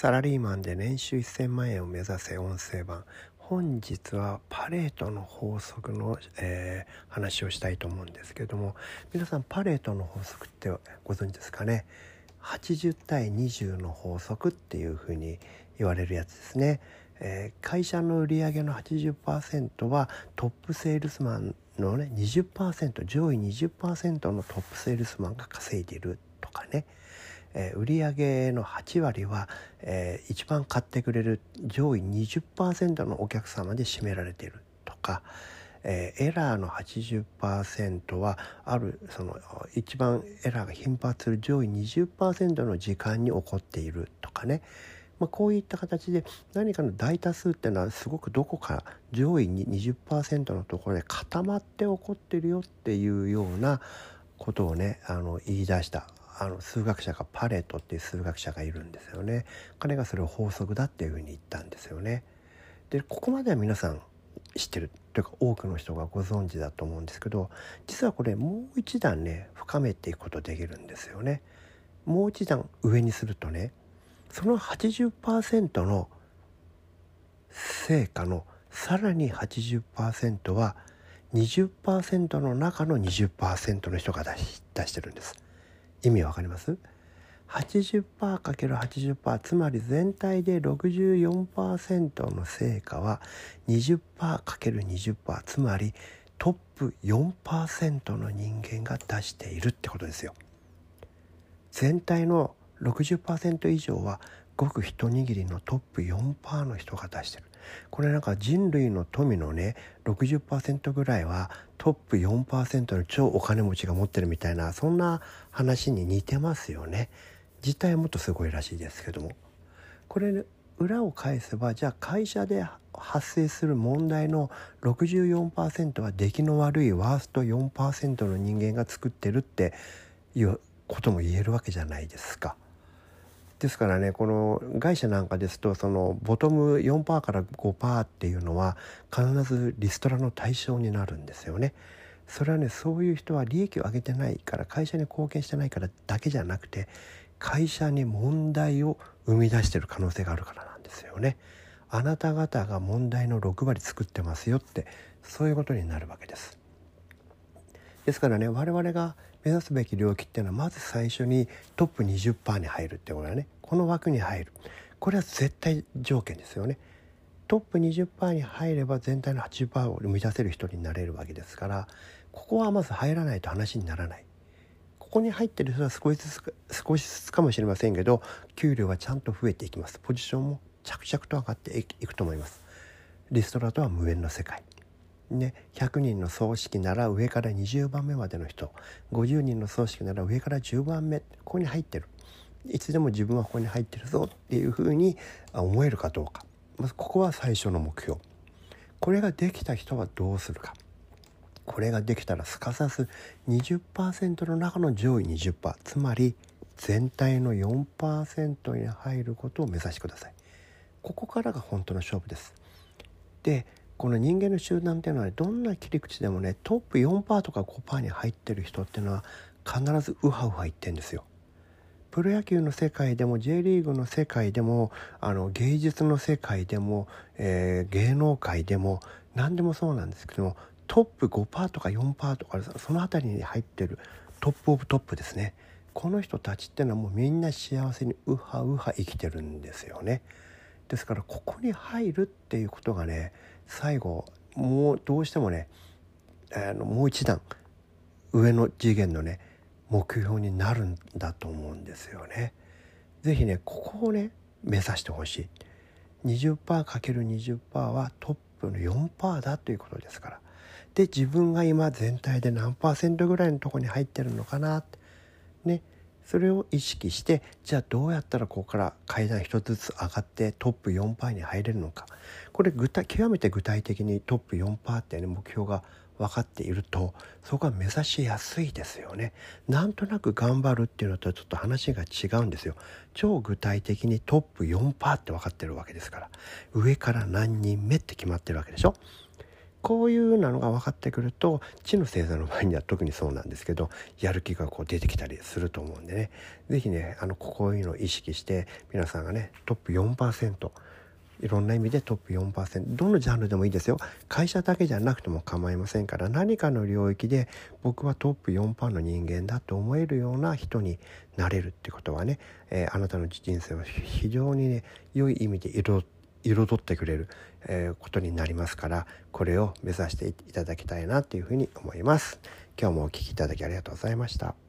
サラリーマンで年収1000万円を目指せ音声版。本日はパレートの法則の、えー、話をしたいと思うんですけれども皆さんパレートの法則ってご存知ですかね？80対20の法則っていうふうに言われるやつですね、えー、会社の売上の80%はトップセールスマンのね20%上位20%のトップセールスマンが稼いでいるとかね。えー、売上の8割は、えー、一番買ってくれる上位20%のお客様で占められているとか、えー、エラーの80%はあるその一番エラーが頻発する上位20%の時間に起こっているとかね、まあ、こういった形で何かの大多数っていうのはすごくどこか上位に20%のところで固まって起こってるよっていうようなことをねあの言い出した。あの数学者がパレットっていう数学者がいるんですよね。彼がそれを法則だっていうふうに言ったんですよね。でここまでは皆さん知ってるというか多くの人がご存知だと思うんですけど実はこれもう一段ね深めていくことできるんですよね。もう一段上にするとねその80%の成果のさらに80%は20%の中の20%の人が出し出してるんです。意味わかります ?80%×80% つまり全体で64%の成果は 20%×20% つまりトップ4%の人間が出しているってことですよ。全体の60%以上はごく一握りのトップ4%の人が出してる。これなんか人類の富のね60%ぐらいはトップ4%の超お金持ちが持ってるみたいなそんな話に似てますよね実態もっとすごいらしいですけどもこれ、ね、裏を返せばじゃあ会社で発生する問題の64%は出来の悪いワースト4%の人間が作ってるっていうことも言えるわけじゃないですか。ですからねこの外車なんかですとそのボトム4%から5%っていうのは必ずリストラの対象になるんですよね。それはねそういう人は利益を上げてないから会社に貢献してないからだけじゃなくて会社に問題を生み出してる可能性があるからなんですよね。あなた方が問題の6割作ってますよってそういうことになるわけです。ですからね我々が目指すべき領域っていうのはまず最初にトップ20%に入るってことはね。この枠に入る。これは絶対条件ですよね。トップ20%に入れば全体の80%を生み出せる人になれるわけですからここはまず入らないと話にならない。ここに入ってる人は少しずつ少しずつかもしれませんけど給料はちゃんと増えていきます。ポジションも着々と上がっていくと思います。リストラとは無縁の世界。ね、100人の葬式なら上から20番目までの人50人の葬式なら上から10番目ここに入ってる。いつでも自分はここに入ってるぞっていうふうに思えるかどうか。まずここは最初の目標。これができた人はどうするか。これができたらすかさず20%の中の上位20%つまり全体の4%に入ることを目指してください。ここからが本当の勝負です。でこの人間の集団っていうのはどんな切り口でもねトップ4%とか5%に入ってる人っていうのは必ずウハウハ言ってんですよ。プロ野球の世界でも J リーグの世界でもあの芸術の世界でも、えー、芸能界でも何でもそうなんですけどもトップ5%とか4%とかその辺りに入ってる top of top ですねこの人たちっていうのはもうみんな幸せにウハウハ生きてるんですよね。ですからここに入るっていうことがね最後もうどうしてもねあのもう一段上の次元のね目標になるんだと思うんですよね。是非ねここをね目指してほしい。20%×20% はトップの4%だということですから。で自分が今全体で何パーセントぐらいのとこに入ってるのかなってそれを意識してじゃあどうやったらここから階段一つずつ上がってトップ4パーに入れるのか。これ具体極めて具体的にトップ4パーっていう、ね、目標が分かっているとそこは目指しやすいですよね。なんとなく頑張るっていうのとはちょっと話が違うんですよ。超具体的にトップ4パーって分かってるわけですから。上から何人目って決まってるわけでしょ。こういうなのが分かってくると知の星座の場合には特にそうなんですけどやる気がこう出てきたりすると思うんでね。是非ねあのこういうのを意識して皆さんがねトップ4%いろんな意味でトップ4%どのジャンルでもいいですよ。会社だけじゃなくても構いませんから何かの領域で僕はトップ4%の人間だと思えるような人になれるってことはね、えー、あなたの人生を非常にね良い意味で彩って彩ってくれる、えー、ことになりますからこれを目指していただきたいなというふうに思います。今日もお聴きいただきありがとうございました。